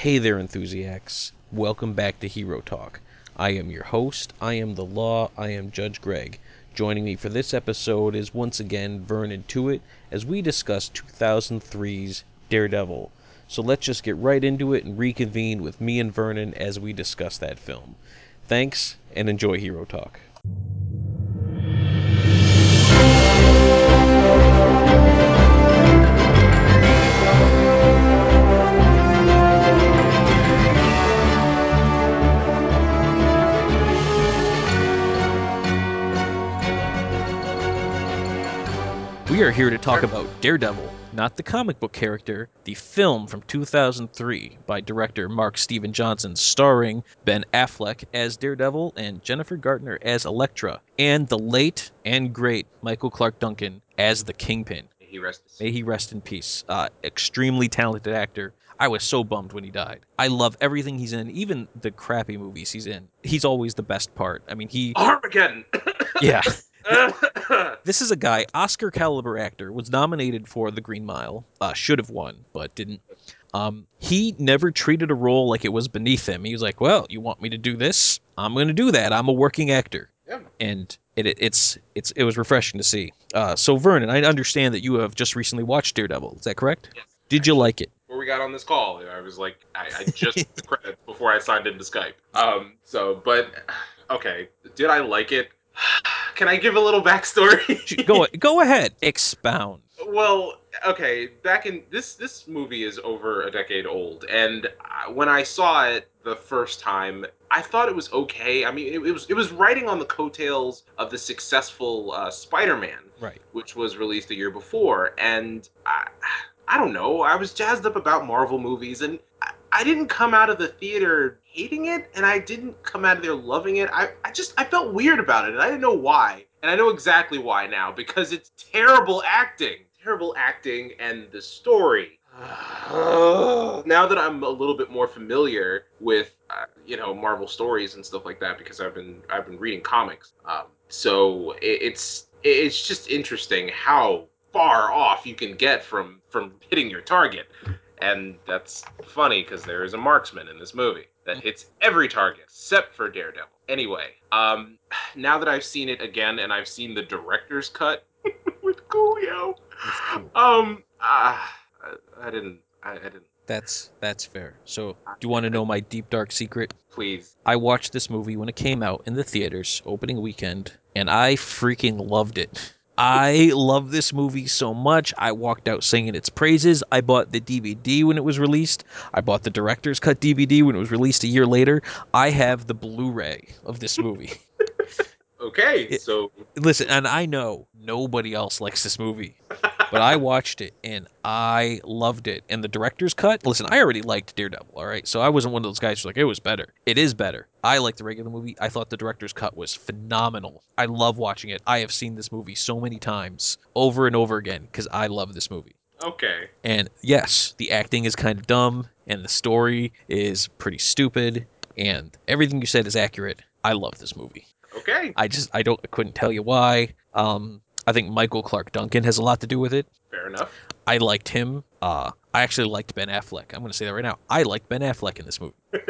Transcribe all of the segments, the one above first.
Hey there, enthusiasts. Welcome back to Hero Talk. I am your host. I am the law. I am Judge Greg. Joining me for this episode is once again Vernon Tuitt as we discuss 2003's Daredevil. So let's just get right into it and reconvene with me and Vernon as we discuss that film. Thanks and enjoy Hero Talk. We are here to talk about Daredevil, not the comic book character, the film from 2003 by director Mark Steven Johnson, starring Ben Affleck as Daredevil and Jennifer Garner as Elektra, and the late and great Michael Clarke Duncan as the Kingpin. May he rest. May he rest in peace. Uh, extremely talented actor. I was so bummed when he died. I love everything he's in, even the crappy movies he's in. He's always the best part. I mean, he, Armageddon. yeah. This is a guy, Oscar caliber actor, was nominated for The Green Mile, uh, should have won, but didn't. Um, he never treated a role like it was beneath him. He was like, "Well, you want me to do this? I'm going to do that. I'm a working actor." Yeah. And it, it it's it's it was refreshing to see. Uh, so Vernon, I understand that you have just recently watched Daredevil. Is that correct? Yes. Did you like it? Before we got on this call, I was like, I, I just the credits before I signed into Skype. Um. So, but okay, did I like it? Can I give a little backstory? Go go ahead, expound. Well, okay, back in this this movie is over a decade old, and when I saw it the first time, I thought it was okay. I mean, it, it was it was riding on the coattails of the successful uh, Spider-Man, Right. which was released a year before, and I, I don't know, I was jazzed up about Marvel movies, and I, didn't come out of the theater hating it, and I didn't come out of there loving it. I, I just I felt weird about it, and I didn't know why, and I know exactly why now because it's terrible acting, terrible acting, and the story. now that I'm a little bit more familiar with, uh, you know, Marvel stories and stuff like that, because I've been I've been reading comics, um, so it, it's it's just interesting how far off you can get from from hitting your target, and that's funny because there is a marksman in this movie that hits every target except for Daredevil. Anyway, um, now that I've seen it again and I've seen the director's cut with Coolio, cool. um, ah, I, I didn't, I, I didn't. That's that's fair. So, do you want to know my deep dark secret? Please, I watched this movie when it came out in the theaters opening weekend, and I freaking loved it. I love this movie so much. I walked out singing its praises. I bought the DVD when it was released. I bought the director's cut DVD when it was released a year later. I have the Blu-ray of this movie. okay, It- so Listen, and I know nobody else likes this movie, but I watched it and I loved it. And the director's cut, listen, I already liked Daredevil, all right? So I wasn't one of those guys who's like, it was better. It is better. I like the regular movie. I thought the director's cut was phenomenal. I love watching it. I have seen this movie so many times over and over again because I love this movie. okay, And yes, the acting is kind of dumb and the story is pretty stupid and everything you said is accurate. I love this movie. okay, I just I don't I couldn't tell you why. Um, I think Michael Clarke Duncan has a lot to do with it. fair enough. I liked him. Uh, I actually liked Ben Affleck. I'm going to say that right now. I liked Ben Affleck in this movie.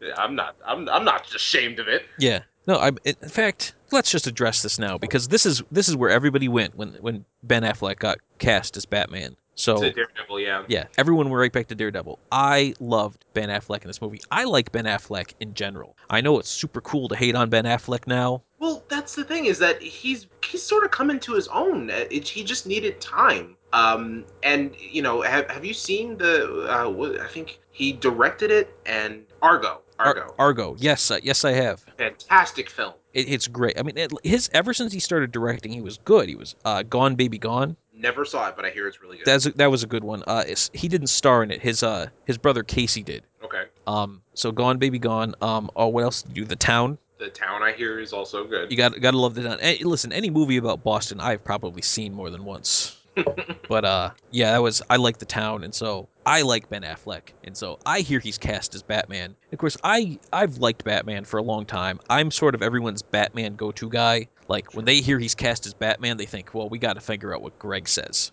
Yeah, I'm not, I'm, I'm not ashamed of it. Yeah. No, I in fact, let's just address this now because this is this is where everybody went when when Ben Affleck got cast as Batman. So To Daredevil, yeah. yeah, everyone went right back to Daredevil. I loved Ben Affleck in this movie. I like Ben Affleck in general. I know it's super cool to hate on Ben Affleck now. Well, that's the thing is that he's he's sort of coming to his own. Uh, It, he just needed time. Um, and you know, have have you seen the? Uh, what, I think he directed it and Argo. Ar- Argo, Argo. Yes, uh, yes, I have. fantastic film. It, it's great. I mean, it, his ever since he started directing, he was good. He was uh, Gone Baby Gone. Never saw it, but I hear it's really good. That's a, that was a good one. Uh, he didn't star in it. His uh his brother Casey did. okay. Um, so Gone Baby Gone. Um, oh, what else did you do? The Town. The town I hear is also good. You got gotta love the Town. Hey, listen, any movie about Boston, I've probably seen more than once. but uh, yeah, that was I like the Town, and so I like Ben Affleck, and so I hear he's cast as Batman. Of course, I I've liked Batman for a long time. I'm sort of everyone's Batman go-to guy. Like when they hear he's cast as Batman, they think, well, we got to figure out what Greg says.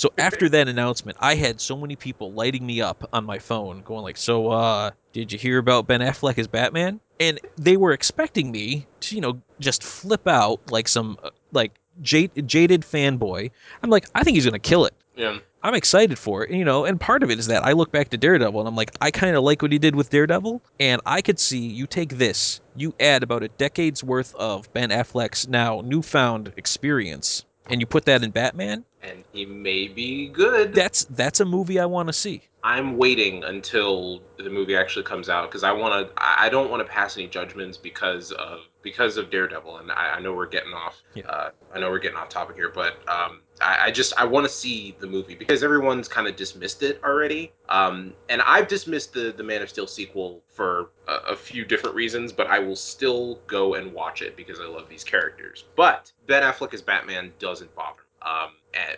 So after that announcement, I had so many people lighting me up on my phone, going like, "So, uh, did you hear about Ben Affleck as Batman?" And they were expecting me to, you know, just flip out like some uh, like jaded, jaded fanboy. I'm like, I think he's gonna kill it. Yeah. I'm excited for it, you know, and part of it is that I look back to Daredevil and I'm like, I kind of like what he did with Daredevil, and I could see you take this, you add about a decade's worth of Ben Affleck's now newfound experience, and you put that in Batman. And he may be good. That's that's a movie I want to see. I'm waiting until the movie actually comes out because I want to. I don't want to pass any judgments because of because of Daredevil, and I, I know we're getting off. Yeah. Uh, I know we're getting off topic here, but um, I, I just I want to see the movie because everyone's kind of dismissed it already. Um, and I've dismissed the the Man of Steel sequel for a, a few different reasons, but I will still go and watch it because I love these characters. But Ben Affleck as Batman doesn't bother. me. Um,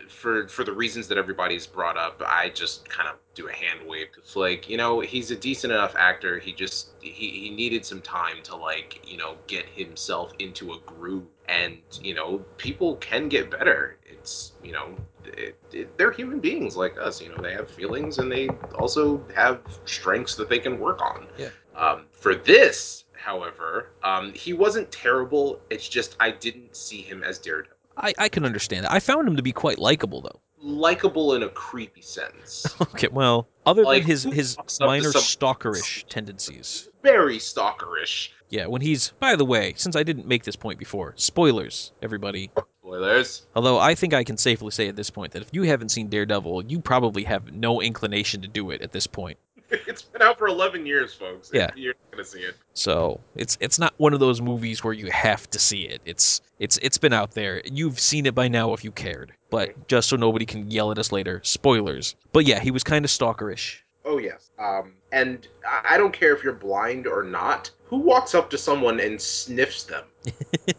for for the reasons that everybody's brought up, I just kind of do a hand wave. It's like you know he's a decent enough actor. He just he, he needed some time to like you know get himself into a groove. And you know people can get better. It's you know it, it, they're human beings like us. You know they have feelings and they also have strengths that they can work on. Yeah. Um, for this, however, um, he wasn't terrible. It's just I didn't see him as Daredevil. I, I can understand that. I found him to be quite likable though. likable in a creepy sense. Okay, well, other Like, than his his walks up to minor stalkerish tendencies. Very stalkerish. Yeah, when he's by the way, since I didn't make this point before, spoilers, everybody. Spoilers. Although I think I can safely say at this point that if you haven't seen Daredevil, you probably have no inclination to do it at this point. It's been out for 11 years, folks. Yeah. You're going to see it. So it's it's not one of those movies where you have to see it. It's it's it's been out there. You've seen it by now if you cared. But just so nobody can yell at us later, spoilers. But yeah, he was kind of stalkerish. Oh, yes. Um, and I don't care if you're blind or not. Who walks up to someone and sniffs them?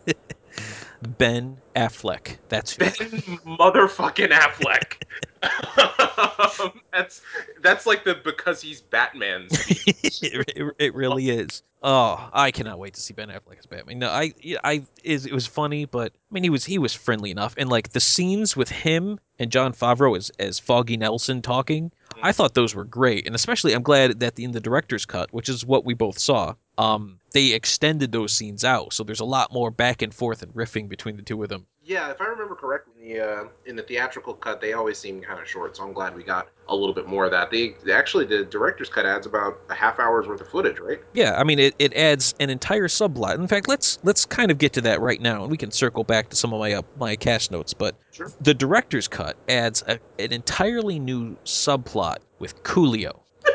Ben Affleck. That's who. Ben motherfucking Affleck. Um, that's that's like the because he's Batman. it, it, it really is. Oh, I cannot wait to see Ben Affleck as Batman. No, I, I, is it was funny, but I mean, he was he was friendly enough, and like the scenes with him and Jon Favreau as as Foggy Nelson talking, I thought those were great, and especially I'm glad that in the director's cut, which is what we both saw, um, they extended those scenes out, so there's a lot more back and forth and riffing between the two of them. Yeah, if I remember correctly, in the uh, in the theatrical cut, they always seem kind of short. So I'm glad we got a little bit more of that. They, they actually the director's cut adds about a half hour's worth of footage, right? Yeah, I mean it, it adds an entire subplot. In fact, let's let's kind of get to that right now, and we can circle back to some of my uh, my cast notes. But Sure. the director's cut adds a, an entirely new subplot with Coolio.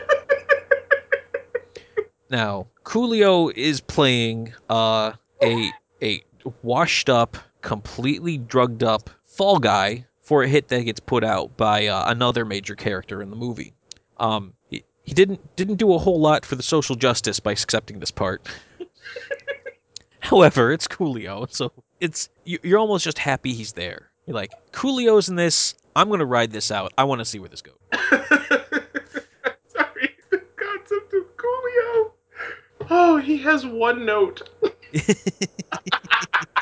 now, Coolio is playing uh, a a washed up, completely drugged up fall guy for a hit that gets put out by uh, another major character in the movie. Um, he, he didn't didn't do a whole lot for the social justice by accepting this part. However, it's Coolio, so it's you- you're almost just happy he's there. You're like, Coolio's in this. I'm gonna ride this out. I want to see where this goes. Sorry, the concept of Coolio. Oh, he has one note.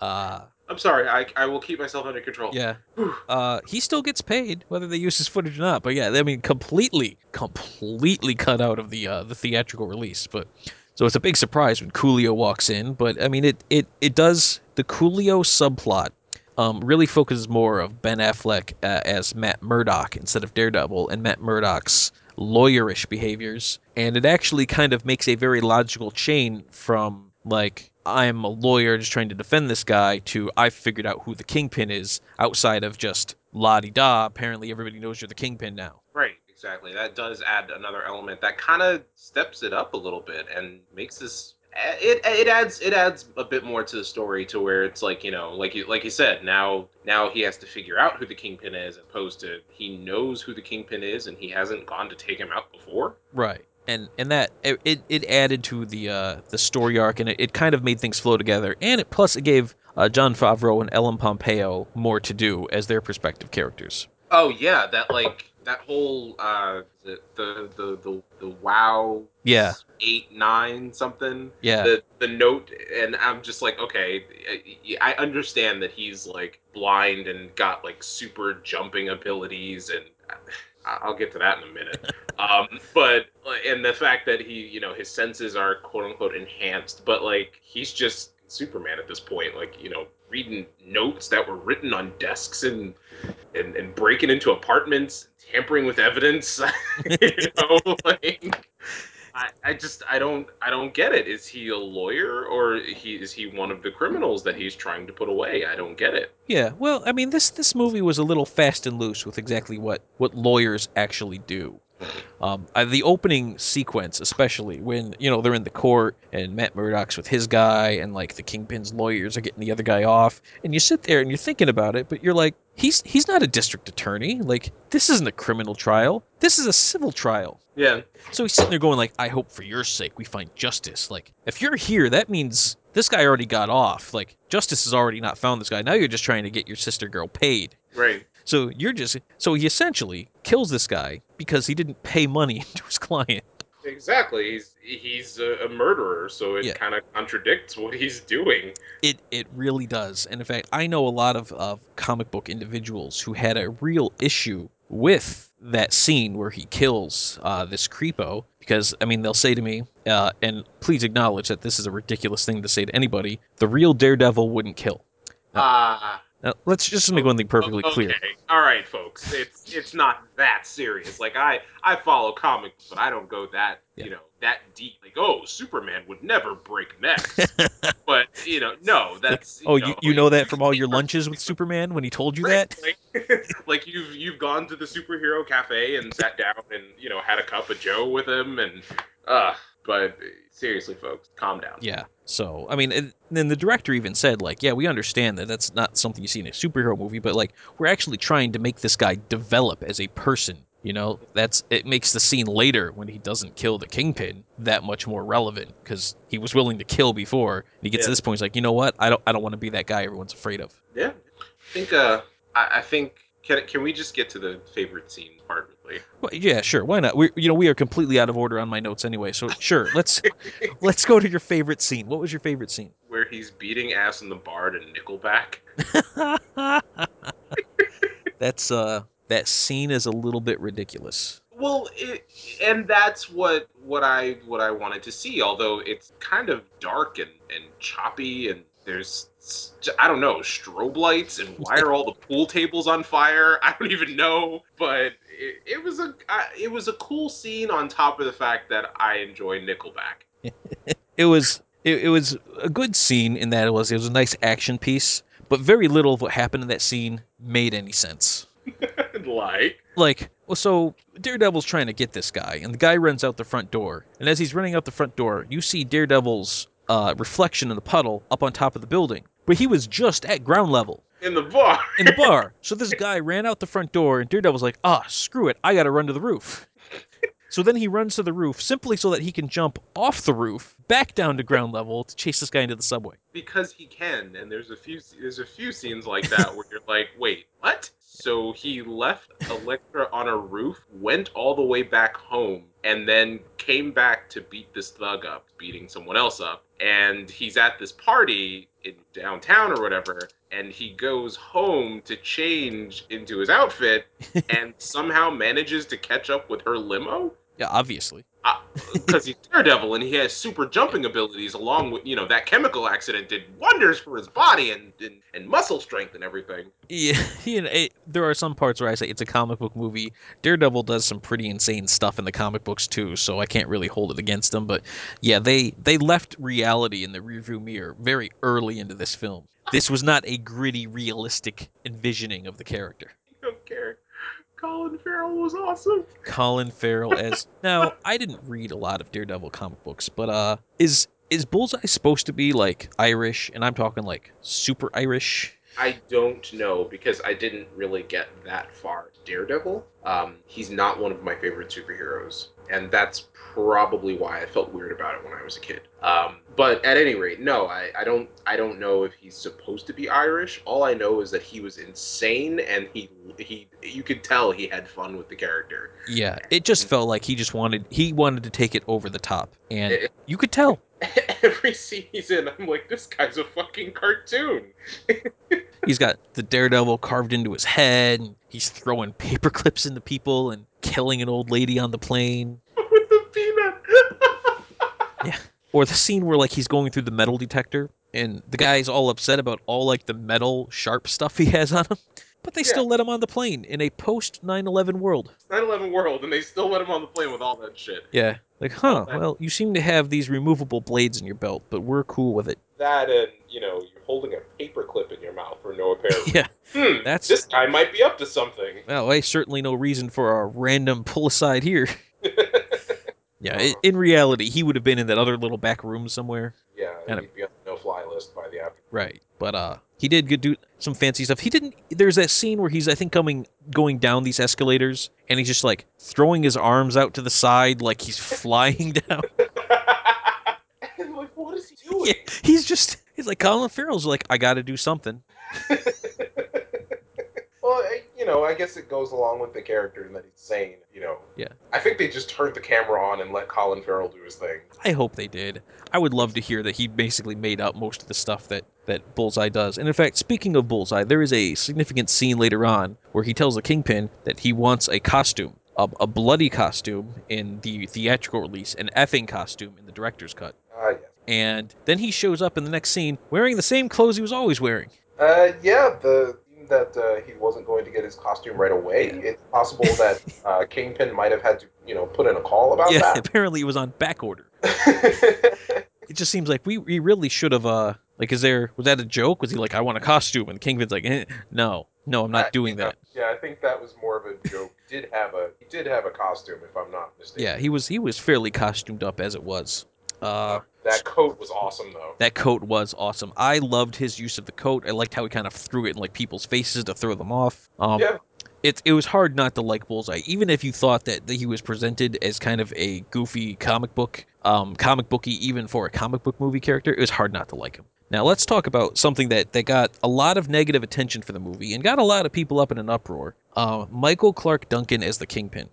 Uh, I'm sorry. I, I will keep myself under control. yeah. Uh, he still gets paid whether they use his footage or not. But yeah, I mean, completely, completely cut out of the uh, the theatrical release. But so it's a big surprise when Coolio walks in. But I mean, it it it does the Coolio subplot. Um, really focuses more of Ben Affleck uh, as Matt Murdock instead of Daredevil, and Matt Murdock's lawyerish behaviors, and it actually kind of makes a very logical chain from like I'm a lawyer just trying to defend this guy to I've figured out who the kingpin is outside of just la di da. Apparently, everybody knows you're the kingpin now. Right. Exactly. That does add another element that kind of steps it up a little bit and makes this. It, it adds it adds a bit more to the story to where it's like you know like you like you said now now he has to figure out who the kingpin is opposed to he knows who the kingpin is and he hasn't gone to take him out before Right. And and that it it, added to the uh, the story arc and it, it kind of made things flow together. And it plus it gave uh, Jon Favreau and Ellen Pompeo more to do as their prospective characters. Oh yeah, that like that whole uh the the the the, the wow Yeah. eight nine something Yeah. the the note and i'm just like okay i understand that he's like blind and got like super jumping abilities and i'll get to that in a minute. Um but and the fact that he you know his senses are quote unquote enhanced but like he's just superman at this point like you know reading notes that were written on desks and and, and breaking into apartments tampering with evidence you know like I, I just I don't I don't get it. Is he a lawyer or he is he one of the criminals that he's trying to put away? I don't get it. Yeah, well, I mean, this this movie was a little fast and loose with exactly what what lawyers actually do. Um, uh, the opening sequence, especially when you know they're in the court and Matt Murdock's with his guy, and like the Kingpin's lawyers are getting the other guy off, and you sit there and you're thinking about it, but you're like, he's he's not a district attorney. Like this isn't a criminal trial. This is a civil trial. Yeah, So he's sitting there going like, I hope for your sake we find justice. Like, if you're here, that means this guy already got off. Like, justice has already not found this guy. Now you're just trying to get your sister girl paid. right. So you're just so he essentially kills this guy because he didn't pay money to his client. Exactly. He's he's a, murderer, so it Yeah. kind of contradicts what he's doing. It it really does. And in fact, I know a lot of, of comic book individuals who had a real issue with that scene where he kills uh, this creepo because I mean they'll say to me, uh, and please acknowledge that this is a ridiculous thing to say to anybody. The real Daredevil wouldn't kill. Ah, Now, let's just make one thing perfectly okay. clear. All right, folks. It's it's not that serious. Like I I follow comics, but I don't go that Yeah. you know that deep. Like oh, Superman would never break necks. but you know, no, that's Oh, you, you know that from all your lunches with Superman when he told you Right, that? Like, like you've you've gone to the superhero cafe and sat down and you know had a cup of Joe with him and uh but seriously folks calm down Yeah. So, I mean, and then the director even said, like, yeah, we understand that that's not something you see in a superhero movie, but, like, we're actually trying to make this guy develop as a person. You know, that's it makes the scene later when he doesn't kill the kingpin that much more relevant because he was willing to kill before. And he gets to this point, he's like, you know what? I don't, I don't want to be that guy everyone's afraid of. yeah I think uh I, I think can can we just get to the favorite scene part really Well, yeah, sure. Why not? We, you know, we are completely out of order on my notes anyway. So, sure, let's let's go to your favorite scene. What was your favorite scene? where he's beating ass in the bar to Nickelback That's uh, that scene is a little bit ridiculous. well it, and that's what what I what I wanted to see although it's kind of dark and and choppy and there's I don't know strobe lights and why are all the pool tables on fire? I don't even know. But it, it was a I- it was a cool scene on top of the fact that I enjoy Nickelback. It was it, it was a good scene in that it was it was a nice action piece, but very little of what happened in that scene made any sense. like? Like, well, so Daredevil's trying to get this guy, and the guy runs out the front door, and as he's running out the front door, you see Daredevil's uh, reflection in the puddle up on top of the building, but he was just at ground level in the bar in the bar. so this guy ran out the front door, and Daredevil's like, ah, screw it, I gotta run to the roof. So then he runs to the roof simply so that he can jump off the roof back down to ground level to chase this guy into the subway. because he can and there's a few there's a few scenes like that where you're like wait what so he left Elektra on a roof went all the way back home and then came back to beat this thug up beating someone else up. And he's at this party in downtown or whatever and he goes home to change into his outfit and somehow manages to catch up with her limo Yeah, obviously. because he's Daredevil and he has super jumping abilities, along with you know that chemical accident did wonders for his body and and, and muscle strength and everything. Yeah, you know, it, there are some parts where I say it's a comic book movie. Daredevil does some pretty insane stuff in the comic books too, so I can't really hold it against him. But yeah, they they left reality in the rearview mirror very early into this film. This was not a gritty, realistic envisioning of the character. I don't care. Colin Farrell was awesome. Colin Farrell as now I didn't read a lot of Daredevil comic books, but uh, is is Bullseye supposed to be like Irish? And I'm talking like super Irish. I don't know because I didn't really get that far. Daredevil, um, he's not one of my favorite superheroes. And that's probably why I felt weird about it when I was a kid. Um, but at any rate, no, I, I don't I don't know if he's supposed to be Irish. All I know is that he was insane, and he he you could tell he had fun with the character. Yeah, it just felt like he just wanted he wanted to take it over the top, and It- you could tell. Every season, I'm like, this guy's a fucking cartoon. He's got the daredevil carved into his head, and he's throwing paper clips into people and killing an old lady on the plane. with the peanut. Or the scene where like he's going through the metal detector and the guy's all upset about all like the metal sharp stuff he has on him. But they Yeah. still let him on the plane in a post 9/11 world. It's 9/11 world, and they still let him on the plane with all that shit. Yeah. Like, huh, well, you seem to have these removable blades in your belt, but we're cool with it. That and you know, holding a paperclip in your mouth for no apparent. Yeah. Hmm, That's- this guy might be up to something. Well, I certainly no reason for a random pull aside here. Yeah, i in reality, he would have been in that other little back room somewhere. yeah, Kind he'd be on the no-fly list by the after. Right. But uh he did good do some fancy stuff. He didn't there's that scene where he's I think coming going down these escalators and he's just like throwing his arms out to the side like he's flying down. and like, what is he doing? yeah, he's just he's like Colin Farrell's like I got to do something. well, I- you know, I guess it goes along with the character and that he's sane. You know. Yeah. I think they just turned the camera on and let Colin Farrell do his thing. I hope they did. I would love to hear that he basically made up most of the stuff that that Bullseye does. And in fact, speaking of Bullseye, there is a significant scene later on where he tells the Kingpin that he wants a costume, a, a bloody costume in the theatrical release, an effing costume in the director's cut. And then he shows up in the next scene wearing the same clothes he was always wearing. Uh, yeah, the that uh, he wasn't going to get his costume right away. It's possible that uh, Kingpin might have had to, you know, put in a call about yeah, that. apparently it was on back order. It just seems like we, we really should have uh like is there was that a joke? Was he like I want a costume and Kingpin's like eh, no no I'm not doing yeah, that. Yeah, I think that was more of a joke. He did have a he did have a costume, if I'm not mistaken. Yeah, he was he was fairly costumed up as it was. Uh, that coat was awesome though. that coat was awesome. I loved his use of the coat. I liked how he kind of threw it in like people's faces to throw them off. Um, Yeah. it it was hard not to like Bullseye, even if you thought that, that he was presented as kind of a goofy comic book, um, comic booky, even for a comic book movie character. It was hard not to like him. Now let's talk about something that, that got a lot of negative attention for the movie and got a lot of people up in an uproar. Uh, Michael Clarke Duncan as the Kingpin.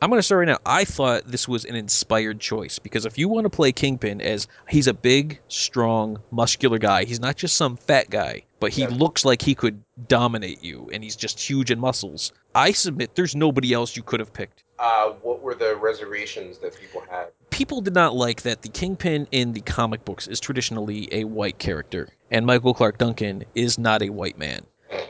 I'm going to start right now. I thought this was an inspired choice because if you want to play Kingpin as he's a big, strong, muscular guy, he's not just some fat guy, but he Yeah. looks like he could dominate you and he's just huge in muscles. I submit there's nobody else you could have picked. Uh, what were the reservations that people had? People did not like that the Kingpin in the comic books is traditionally a white character, and Michael Clarke Duncan is not a white man.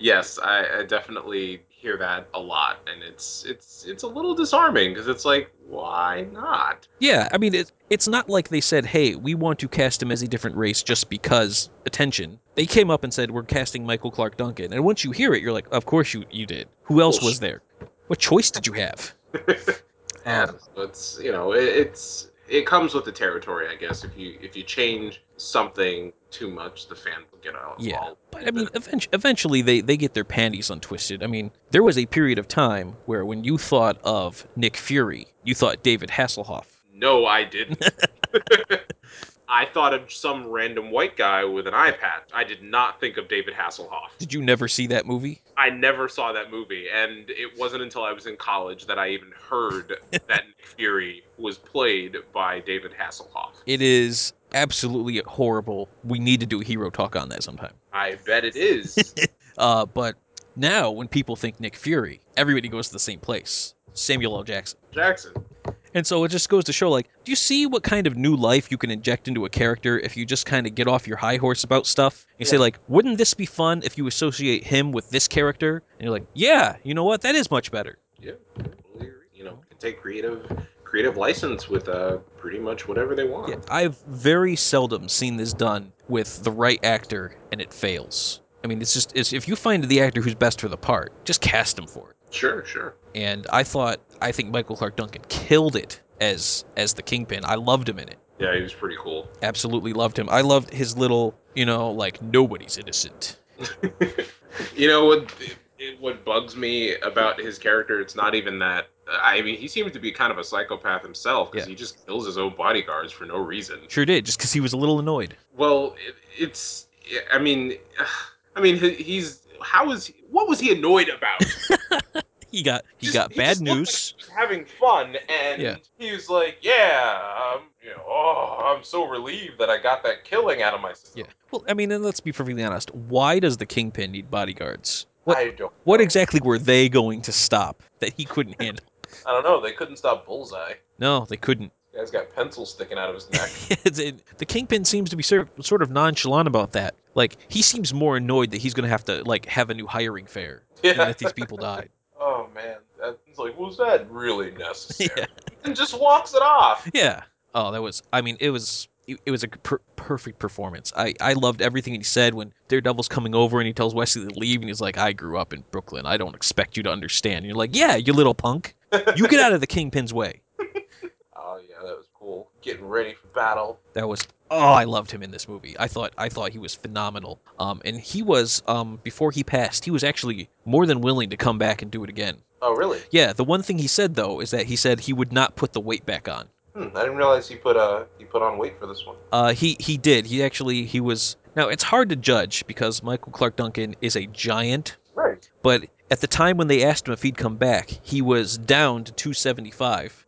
Yes, I, I definitely hear that a lot, and it's it's it's a little disarming because it's like, why not? Yeah, I mean, it, it's not like they said, hey, we want to cast him as a different race just because attention. They came up and said, we're casting Michael Clarke Duncan. And once you hear it, you're like, of course you, you did. Who else was there? What choice did you have? Yeah, Um, so it's you know it, it's it comes with the territory, I guess. If you if you change something too much, the fan will get out. Yeah, but I mean, eventually, eventually they, they get their panties untwisted. I mean, there was a period of time where when you thought of Nick Fury, you thought David Hasselhoff. no, I didn't. I thought of some random white guy with an eye patch. I did not think of David Hasselhoff. Did you never see that movie? I never saw that movie, and it wasn't until I was in college that I even heard that Nick Fury was played by David Hasselhoff. It is absolutely horrible. We need to do a hero talk on that sometime. I bet it is. Uh, but now when people think Nick Fury, everybody goes to the same place. Samuel L. Jackson. Jackson. And so it just goes to show like, do you see what kind of new life you can inject into a character if you just kind of get off your high horse about stuff? You say like, wouldn't this be fun if you associate him with this character? And you're like, yeah, you know what? That is much better. Yeah, totally agree. you know, can take creative creative license with uh pretty much whatever they want. Yeah, I've very seldom seen this done with the right actor and it fails. I mean, it's just it's, if you find the actor who's best for the part, just cast him for it. Sure, sure. And I thought I think Michael Clarke Duncan killed it as as the Kingpin. I loved him in it. Yeah, he was pretty cool. Absolutely loved him. I loved his little, you know, like nobody's innocent. you know what? it, what bugs me about his character, it's not even that. I mean, he seems to be kind of a psychopath himself because Yeah. he just kills his own bodyguards for no reason. Sure did, just because he was a little annoyed. Well, it, it's. I mean, I mean, he- he's. How is? What was he annoyed about? He got he Just- got bad like news. he having fun, and Yeah. he was like, "Yeah, um, you know, oh, I'm so relieved that I got that killing out of my system." Yeah. Well, I mean, and let's be perfectly honest. Why does the kingpin need bodyguards? What I don't. what exactly were they going to stop that he couldn't handle? I don't know. They couldn't stop Bullseye. No, they couldn't. Guy's got pencils sticking out of his neck. The kingpin seems to be sort of, nonchalant about that. Like he seems more annoyed that he's going to have to like have a new hiring fair than yeah. that these people died. Oh man, that's like, was that really necessary? Yeah. And just walks it off. Yeah. Oh, that was. I mean, it was. It, it was a per- perfect performance. I, I loved everything he said when Daredevil's coming over and he tells Wesley to leave and he's like, "I grew up in Brooklyn. I don't expect you to understand." And you're like, "Yeah, you little punk. You get out of the kingpin's way." Oh yeah, that was cool. Getting ready for battle. That was oh, I loved him in this movie. I thought I thought he was phenomenal. Um, and he was um before he passed, he was actually more than willing to come back and do it again. Oh really? Yeah, the one thing he said though is that he said he would not put the weight back on. Hmm, I didn't realize he put uh he put on weight for this one. Uh, he he did. He actually he was. Now it's hard to judge because Michael Clarke Duncan is a giant, Right. but at the time when they asked him if he'd come back, he was down to 275.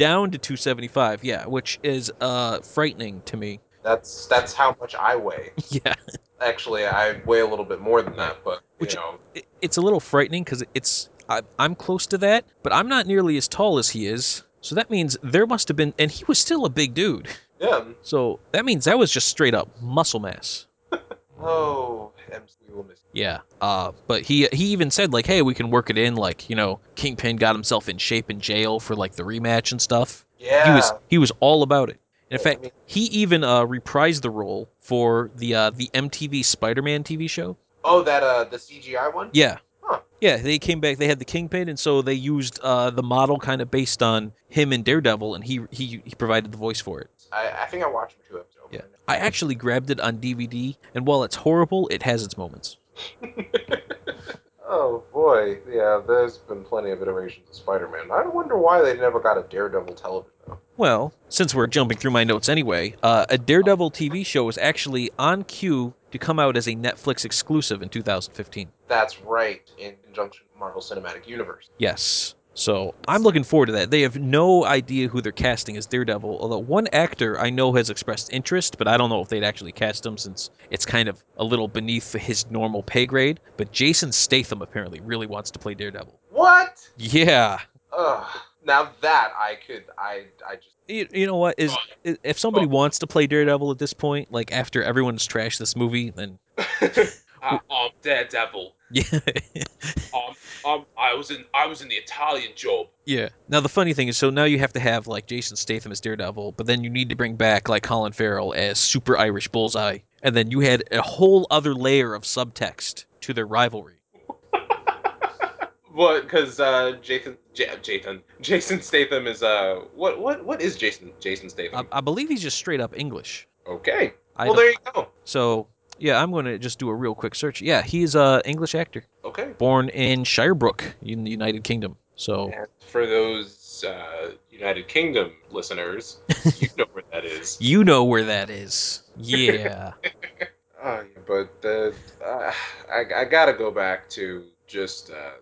Down to 275, yeah, which is uh frightening to me. That's that's how much I weigh. Yeah. Actually, I weigh a little bit more than that, but Which- you know, it- it's a little frightening because it's I, I'm close to that, but I'm not nearly as tall as he is. So that means there must have been, and he was still a big dude. yeah. So that means that was just straight up muscle mass. Oh, MC will miss. Yeah. Uh, but he he even said like, hey, we can work it in. Like, you know, Kingpin got himself in shape in jail for like the rematch and stuff. Yeah. He was he was all about it. In Yeah, I fact, mean- he even uh, reprised the role for the uh, the MTV Spider-Man TV show. Oh, that uh the CGI one. Yeah. Yeah, they came back. They had the Kingpin, and so they used uh, the model kind of based on him and Daredevil, and he he, he provided the voice for it. I, I think I watched two episodes. Yeah, I actually grabbed it on DVD, and while it's horrible, it has its moments. Oh boy, yeah. There's been plenty of iterations of Spider-Man. I wonder why they never got a Daredevil television. Though. Well, since we're jumping through my notes anyway, uh, a Daredevil TV show is actually on cue to come out as a Netflix exclusive in 2015. That's right, in conjunction with Marvel Cinematic Universe. Yes. So I'm looking forward to that. They have no idea who they're casting as Daredevil, although one actor I know has expressed interest, but I don't know if they'd actually cast him since it's kind of a little beneath his normal pay grade. But Jason Statham apparently really wants to play Daredevil. What? Yeah. Ugh. Now that I could, I, I just. You, you know what is i- if somebody wants to play Daredevil at this point, like after everyone's trashed this movie, then Uh, um, Daredevil. yeah, Um, um, I was in I was in the Italian job. yeah. Now the funny thing is, so now you have to have like Jason Statham as Daredevil, but then you need to bring back like Colin Farrell as Super Irish Bullseye, and then you had a whole other layer of subtext to their rivalry. What? Because uh, Jason, J- Jason, Jason Statham is uh, what, what, what is Jason, Jason Statham? I believe he's just straight up English. okay. I well, there you go. So yeah, I'm going to just do a real quick search. Yeah, he's a English actor, Okay. born in Shirebrook in the United Kingdom. So And for those uh, United Kingdom listeners, you know where that is. you know where that is. Yeah. Oh, yeah, but uh, uh, I, I gotta go back to just uh,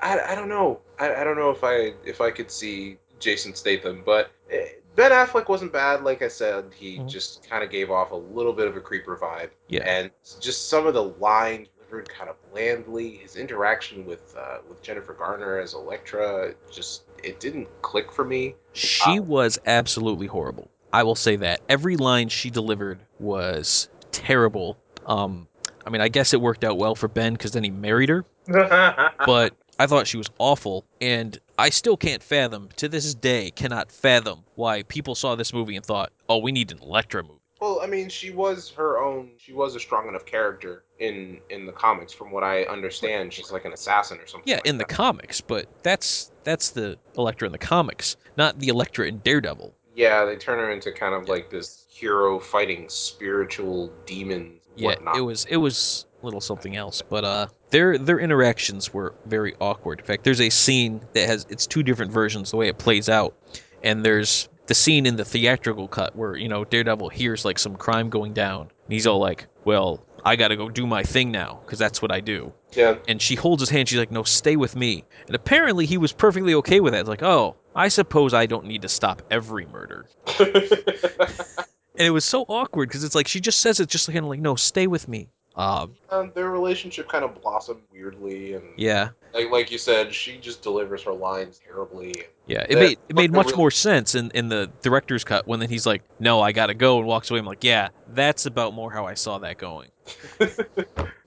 I, I don't know I, I don't know if I if I could see Jason Statham, but eh, Ben Affleck wasn't bad. Like I said, he Mhm. just kind of gave off a little bit of a creeper vibe, Yeah. and just some of the lines delivered kind of blandly. His interaction with uh, with Jennifer Garner as Elektra just it didn't click for me. She was absolutely horrible. I will say that. Every line she delivered was terrible. Um, I mean, I guess it worked out well for Ben because then he married her, but I thought she was awful. And I still can't fathom, to this day, cannot fathom why people saw this movie and thought, oh, we need an Elektra movie. Well, I mean, she was her own. She was a strong enough character in in the comics, from what I understand. She's like an assassin or something. Yeah, like in the comics, but that's that's the Elektra in the comics, not the Elektra in Daredevil. yeah, they turn her into kind of like this hero fighting spiritual demons. Yeah, whatnot. it was it was little something else. But uh, their their interactions were very awkward. In fact, there's a scene that has it's two different versions the way it plays out, and there's the scene in the theatrical cut where you know Daredevil hears like some crime going down, and he's all like, "Well, I got to go do my thing now because that's what I do." Yeah. And she holds his hand. She's like, "No, stay with me." And apparently, he was perfectly okay with that. It's like, "Oh, I suppose I don't need to stop every murder." And it was so awkward because it's like she just says it just kind of like, "No, stay with me." Um, um, their relationship kind of blossomed weirdly, and yeah, like like you said, she just delivers her lines terribly. yeah. It made it made much really- more sense in in the director's cut when then he's like, "No, I gotta go," and walks away. I'm like, "Yeah, that's about more how I saw that going."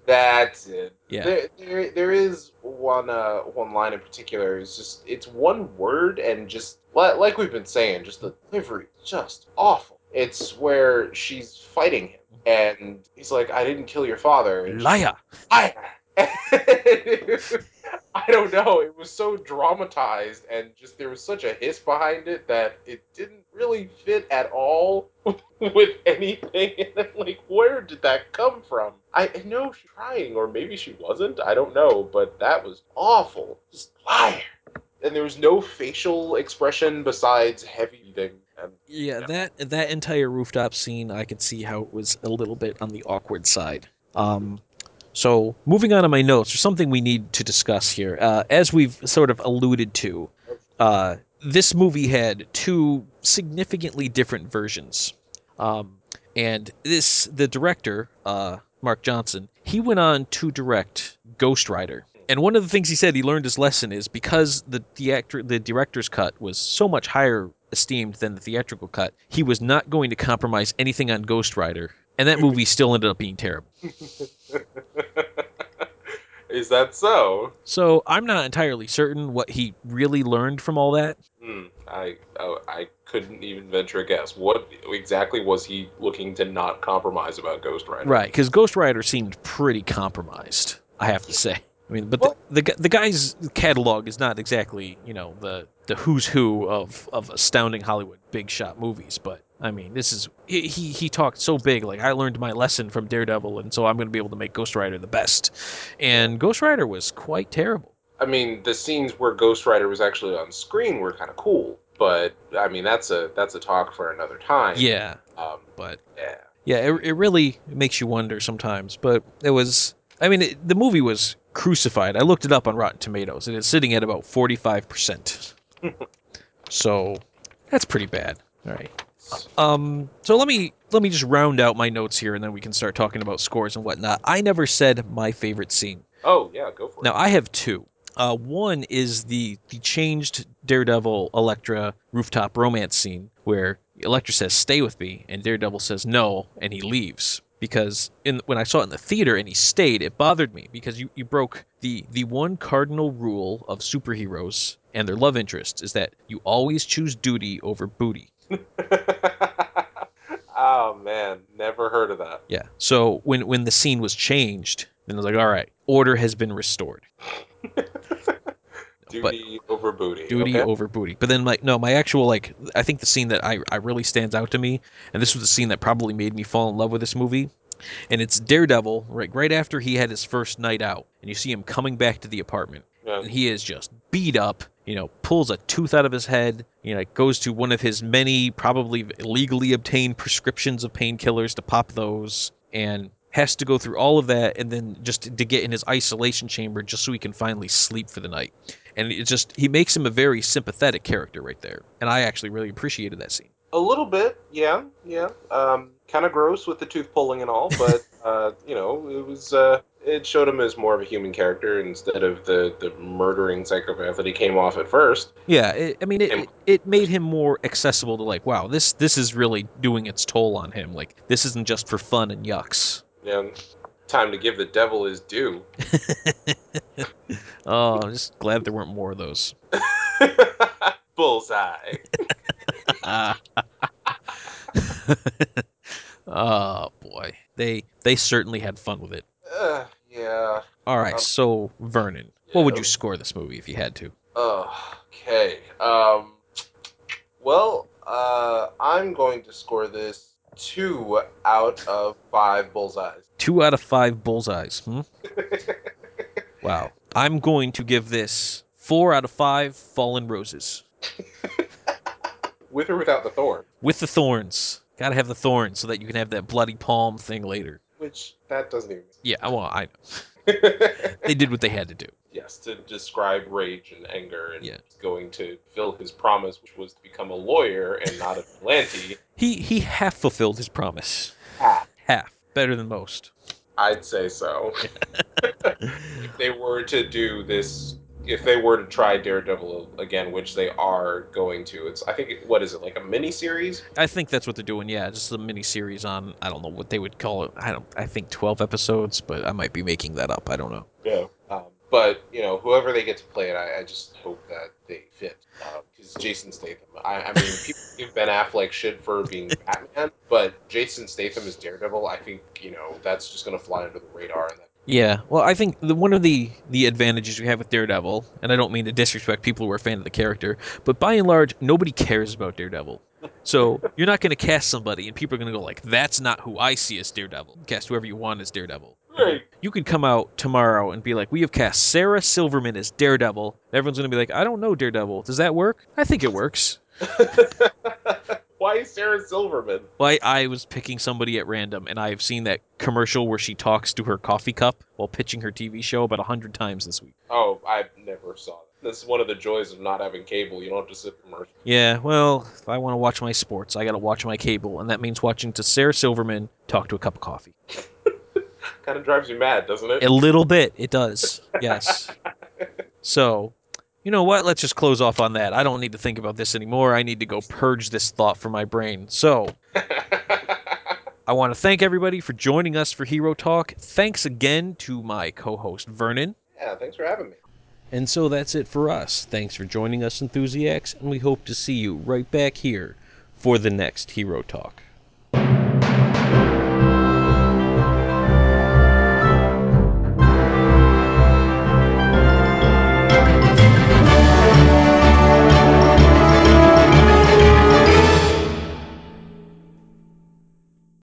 That's it. Yeah. There, there, there is one uh, one line in particular. It's just it's one word and just like we've been saying, just the delivery just awful. It's where she's fighting him, and he's like, "I didn't kill your father." And she- Liar. I, don't know. It was so dramatized, and just there was such a hiss behind it that it didn't really fit at all with anything. And I'm like, where did that come from? I I know she's trying, or maybe she wasn't. I don't know, but that was awful. Just liar. And there was no facial expression besides heavy breathing. And Yeah, that that entire rooftop scene, I could see how it was a little bit on the awkward side. Um, so moving on to my notes, there's something we need to discuss here. Uh, as we've sort of alluded to, uh, this movie had two significantly different versions, um, and this the director, uh, Mark Johnson, he went on to direct Ghost Rider. And one of the things he said he learned his lesson is because the theatr- the director's cut was so much higher esteemed than the theatrical cut, he was not going to compromise anything on Ghost Rider. And that movie still ended up being terrible. is that so? So I'm not entirely certain what he really learned from all that. Hmm. I oh, I couldn't even venture a guess. What exactly was he looking to not compromise about Ghost Rider? Right, because Ghost Rider seemed pretty compromised, I have to say. I mean, but Well- the, the the guy's catalog is not exactly you know the the who's who of of astounding Hollywood big shot movies. But I mean, this is he he, talked so big. Like I learned my lesson from Daredevil, and so I'm going to be able to make Ghost Rider the best. And Ghost Rider was quite terrible. I mean, the scenes where Ghost Rider was actually on screen were kind of cool, but I mean, that's a that's a talk for another time. Yeah, Um. but Yeah. yeah, it, it really makes you wonder sometimes. But it was, I mean, it, the movie was crucified. I looked it up on Rotten Tomatoes, and it's sitting at about forty-five percent. so that's pretty bad. All right. Um. So let me let me just round out my notes here, and then we can start talking about scores and whatnot. I never said my favorite scene. Oh yeah, go for Now it. Now I have two. Uh, one is the the changed Daredevil Elektra rooftop romance scene where Elektra says "Stay with me" and Daredevil says "No" and he leaves. Because in when I saw it in the theater and he stayed, it bothered me because you, you broke the the one cardinal rule of superheroes and their love interests is that you always choose duty over booty. oh man, never heard of that. Yeah. So when when the scene was changed, then I was like, all right, order has been restored. Duty over booty. duty okay? over booty. But then like no, my actual like I think the scene that I, I really stands out to me, and this was the scene that probably made me fall in love with this movie. And it's Daredevil, right right after he had his first night out, and you see him coming back to the apartment. Yeah. And he is just beat up, you know, pulls a tooth out of his head, you know, goes to one of his many probably illegally obtained prescriptions of painkillers to pop those, and has to go through all of that and then just to get in his isolation chamber just so he can finally sleep for the night. And it just he makes him a very sympathetic character right there. And I actually really appreciated that scene. A little bit, yeah, yeah. Um, kind of gross with the tooth pulling and all, but uh, you know, it was uh, it showed him as more of a human character instead of the the murdering psychopath that he came off at first. Yeah, it, I mean, it, And- it it made him more accessible to like, wow, this this is really doing its toll on him. Like, this isn't just for fun and yucks. Yeah, time to give the devil his due. Oh, I'm just glad there weren't more of those. Bullseye. oh boy, they they certainly had fun with it. Uh, yeah. All right, Um, so Vernon, what would you score this movie if you had to? Okay. Um. Well, uh, I'm going to score this two out of five bullseyes. Two out of five bullseyes. Hmm? wow. I'm going to give this four out of five fallen roses. With or without the thorn. With the thorns. Gotta have the thorns so that you can have that bloody palm thing later. Which that doesn't even. Yeah, well, I know. They did what they had to do. yes, to describe rage and anger, and Yeah. going to fulfill his promise, which was to become a lawyer and not a vigilante. He he half fulfilled his promise. Half. Better than most. I'd say so. if they were to do this, if they were to try Daredevil again, which they are going to, it's I think what is it like a mini series? I think that's what they're doing. Yeah, just a mini series on I don't know what they would call it. I don't. I think twelve episodes, but I might be making that up. I don't know. Yeah. Um, but you know, whoever they get to play it, I, I just hope that they fit. Because Jason Statham, I, I mean, people give Ben Affleck shit for being Batman, but Jason Statham is Daredevil, I think you know that's just gonna fly under the radar. And that Yeah, well, I think the, one of the the advantages we have with Daredevil, and I don't mean to disrespect people who are a fan of the character, but by and large, nobody cares about Daredevil. So you're not going to cast somebody, and people are going to go like, "That's not who I see as Daredevil." Cast whoever you want as Daredevil. Right. You could come out tomorrow and be like, "We have cast Sarah Silverman as Daredevil." Everyone's going to be like, "I don't know Daredevil. Does that work?" I think it works. Why Sarah Silverman? Well, I, I was picking somebody at random, and I've seen that commercial where she talks to her coffee cup while pitching her TV show about a hundred times this week. Oh, I never saw that. This is one of the joys of not having cable. You don't have to sit commercial. Yeah, well, if I want to watch my sports, I got to watch my cable, and that means watching to Sarah Silverman talk to a cup of coffee. Kind of drives you mad, doesn't it? A little bit, it does. Yes. So, you know what? Let's just close off on that. I don't need to think about this anymore. I need to go purge this thought from my brain. So, I want to thank everybody for joining us for Hero Talk. Thanks again to my co-host Vernon. yeah, thanks for having me. And so that's it for us. Thanks for joining us, enthusiasts, and we hope to see you right back here for the next Hero Talk.